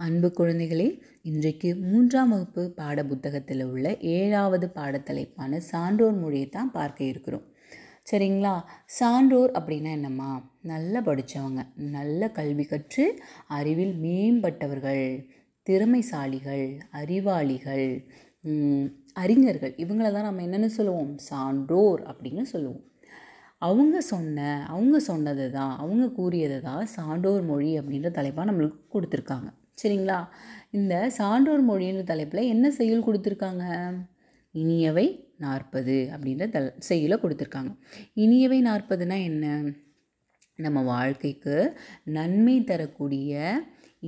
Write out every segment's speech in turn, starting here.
அன்பு குழந்தைகளே இன்றைக்கு மூன்றாம் வகுப்பு பாட புத்தகத்தில் உள்ள ஏழாவது பாடத்தலைப்பான சான்றோர் மொழியை தான் பார்க்க இருக்கிறோம். சரிங்களா? சான்றோர் அப்படின்னா என்னம்மா? நல்லா படித்தவங்க நல்ல கல்வி கற்று அறிவில் மேம்பட்டவர்கள் திறமைசாலிகள் அறிவாளிகள் அறிஞர்கள். இவங்கள தான் நம்ம என்னென்னு சொல்லுவோம்? சான்றோர் அப்படின்னு சொல்லுவோம். அவங்க சொன்ன அவங்க சொன்னது தான் அவங்க கூறியது தான் சான்றோர் மொழி அப்படின்ற தலைப்பாக நம்மளுக்கு கொடுத்துருக்காங்க. சரிங்களா? இந்த சான்றோர் மொழின்ற தலைப்பில் என்ன செயல் கொடுத்துருக்காங்க? இனியவை நாற்பது அப்படின்ற தல் செயலை கொடுத்துருக்காங்க. இனியவை நாற்பதுனா என்ன? நம்ம வாழ்க்கைக்கு நன்மை தரக்கூடிய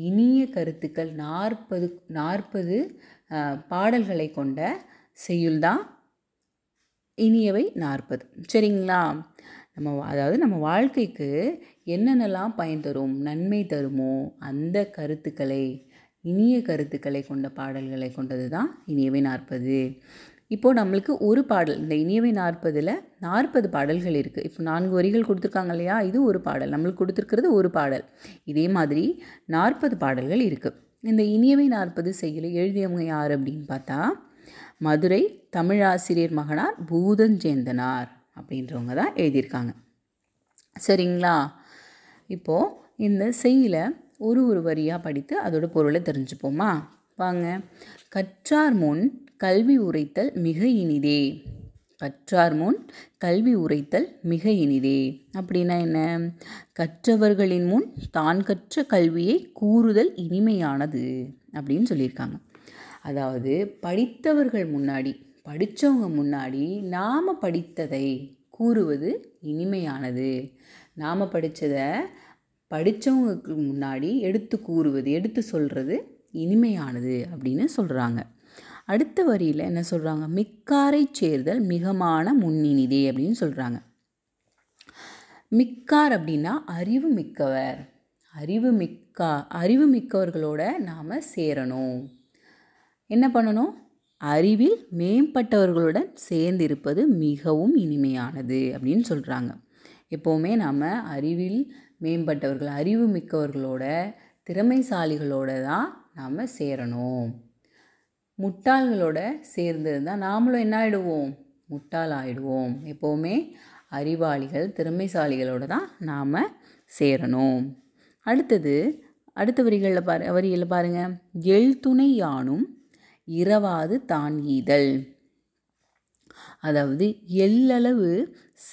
இனிய கருத்துக்கள் நாற்பது நாற்பது பாடல்களை கொண்ட செய்யுள் தான் இனியவை நாற்பது. சரிங்களா? நம்ம அதாவது நம்ம வாழ்க்கைக்கு என்னென்னலாம் பயன் தரும் நன்மை தருமோ அந்த கருத்துக்களை இனிய கருத்துக்களை கொண்ட பாடல்களை கொண்டது தான் இனியவை நாற்பது. இப்போது நம்மளுக்கு ஒரு பாடல் இந்த இனியவை நாற்பதில் நாற்பது பாடல்கள் இருக்குது இப்போ நான்கு வரிகள் கொடுத்துருக்காங்க இல்லையா? இது ஒரு பாடல். நம்மளுக்கு கொடுத்துருக்கிறது ஒரு பாடல். இதே மாதிரி நாற்பது பாடல்கள் இருக்குது இந்த இனியவை நாற்பது செய்யலை எழுதியவங்க யார் அப்படின்னு பார்த்தா மதுரை தமிழாசிரியர் மகனார் பூதஞ்சேந்தனார். அப்படின்றவங்க தான் எழுதியிருக்காங்க. சரிங்களா? இப்போது இந்த செய்யில ஒரு ஒரு வரியாக படித்து அதோட பொருளை தெரிஞ்சுப்போமா? வாங்க. கற்றார் முன் கல்வி உரைத்தல் மிக இனிதே. கற்றார் முன் கல்வி உரைத்தல் மிக இனிதே. அப்படின்னா என்ன? கற்றவர்களின் முன் தான் கற்ற கல்வியை கூறுதல் இனிமையானது அப்படின்னு சொல்லியிருக்காங்க. அதாவது படித்தவர்கள் முன்னாடி படித்தவங்க முன்னாடி நாம் படித்ததை கூறுவது இனிமையானது. நாம் படித்ததை படித்தவங்களுக்கு முன்னாடி எடுத்து கூறுவது எடுத்து சொல்கிறது இனிமையானது அப்படின்னு சொல்கிறாங்க அடுத்த வரியில் என்ன சொல்கிறாங்க மிக்காரை சேர்தல் மிகமான முன்னினிதே அப்படின்னு சொல்கிறாங்க மிக்கார் அப்படின்னா அறிவு மிக்கவர். அறிவு மிக்கா அறிவு மிக்கவர்களோட நாம் சேரணும். என்ன பண்ணணும்? அறிவில் மேம்பட்டவர்களுடன் சேர்ந்திருப்பது மிகவும் இனிமையானது அப்படின்னு சொல்கிறாங்க எப்போவுமே நாம் அறிவில் மேம்பட்டவர்கள் அறிவு மிக்கவர்களோட திறமைசாலிகளோட தான் நாம் சேரணும். முட்டாள்களோட சேர்ந்திருந்தால் நாமளும் என்ன ஆகிடுவோம் முட்டாள் ஆகிடுவோம் எப்போவுமே அறிவாளிகள் திறமைசாலிகளோட தான் நாம் சேரணும். அடுத்தது அடுத்த வரிகளில் பாரு வரிகளில் பாருங்கள் எழுத்துணை யானும் இரவாது தான் ஈதல். அதாவது எள்ளளவு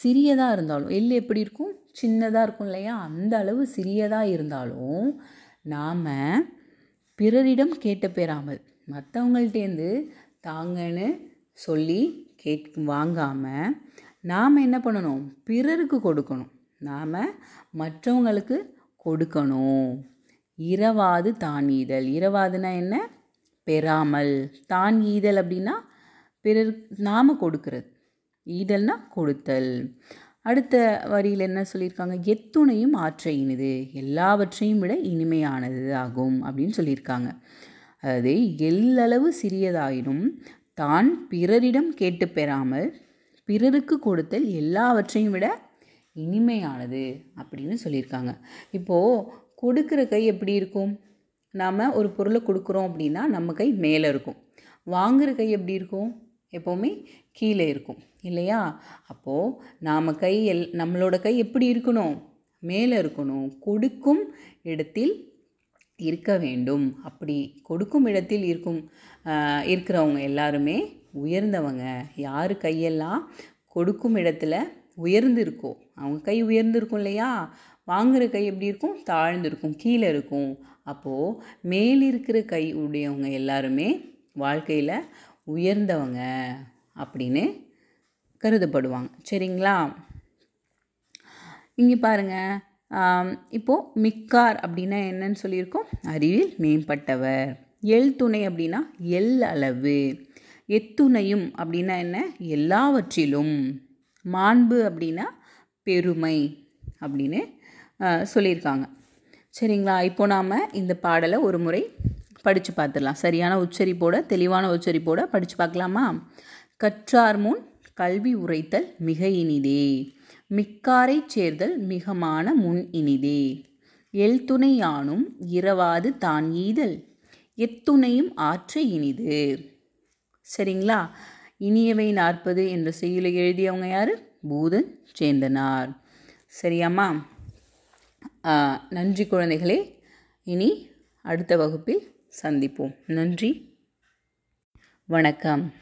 சிறியதாக இருந்தாலும் எள் எப்படி இருக்கும்? சின்னதாக இருக்கும் இல்லையா? அந்த அளவு சிறியதாக இருந்தாலும் நாம் பிறரிடம் கேட்ட பெறாமல் மற்றவங்கள்ட்டேருந்து தாங்கன்னு சொல்லி கேட் வாங்காமல் நாம் என்ன பண்ணணும்? பிறருக்கு கொடுக்கணும். நாம் மற்றவங்களுக்கு கொடுக்கணும். இரவாது தான் இரவாதுனா என்ன? பெறாமல். தான் ஈதல் அப்படின்னா பிறர் நாம் கொடுக்கிறது. ஈதல்னா கொடுத்தல். அடுத்த வரியில் என்ன சொல்லியிருக்காங்க? எத்துணையும் ஆற்ற இனிது எல்லாவற்றையும் விட இனிமையானது ஆகும் அப்படின்னு சொல்லியிருக்காங்க. அதாவது எல்லளவு சிறியதாயினும் தான் பிறரிடம் கேட்டு பெறாமல் பிறருக்கு கொடுத்தல் எல்லாவற்றையும் விட இனிமையானது அப்படின்னு சொல்லியிருக்காங்க. இப்போது கொடுக்குற கை எப்படி இருக்கும்? நாம் ஒரு பொருளை கொடுக்குறோம் அப்படின்னா நம்ம கை மேலே இருக்கும். வாங்குற கை எப்படி இருக்கும்? எப்போவுமே கீழே இருக்கும். இல்லையா? அப்போது நாம் கை எல் நம்மளோட கை எப்படி இருக்கணும்? மேலே இருக்கணும். கொடுக்கும் இடத்தில் இருக்க வேண்டும். அப்படி கொடுக்கும் இடத்தில் இருக்கும் இருக்கிறவங்க எல்லாருமே உயர்ந்தவங்க. யார் கையெல்லாம் கொடுக்கும் இடத்துல உயர்ந்திருக்கோ? அவங்க கை உயர்ந்திருக்கும் இல்லையா? வாங்குகிற கை எப்படி இருக்கும்? தாழ்ந்திருக்கும் கீழே இருக்கும். அப்போது மேலிருக்கிற கை உடையவங்க எல்லாருமே வாழ்க்கையில் உயர்ந்தவங்க அப்படின்னு கருதப்படுவாங்க. சரிங்களா? இங்கே பாருங்க. இப்போது மிக்கார் அப்படின்னா என்னன்னு சொல்லியிருக்கோம்? அறிவில் மேம்பட்டவர். எள் துணை அப்படின்னா எல் அளவு. எத்துணையும் அப்படின்னா என்ன? எல்லாவற்றிலும். மாண்பு அப்படின்னா பெருமை. அப்படின்னு சொல்லியிருக்காங்க. சரிங்களா? இப்போ நாம் இந்த பாடலை ஒரு முறை படித்து பார்த்துடலாம். சரியான உச்சரிப்போட தெளிவான உச்சரிப்போட படித்து பார்க்கலாமா? கற்றார் முன் கல்வி உரைத்தல் மிக இனிதே. மிக்காரைச் சேர்தல் மிகமான முன் இனிதே. எழுத்துணையானும் இரவாது தான் ஈதல். எத்துணையும் ஆற்ற இனிது. சரிங்களா? இனியவை நாற்பது என்ற செய்யுளை எழுதியவங்க யார்? பூதன் சேந்தனார். சரியாம்மா? நன்றி குழந்தைகளே. இனி அடுத்த வகுப்பில் சந்திப்போம். நன்றி. வணக்கம்.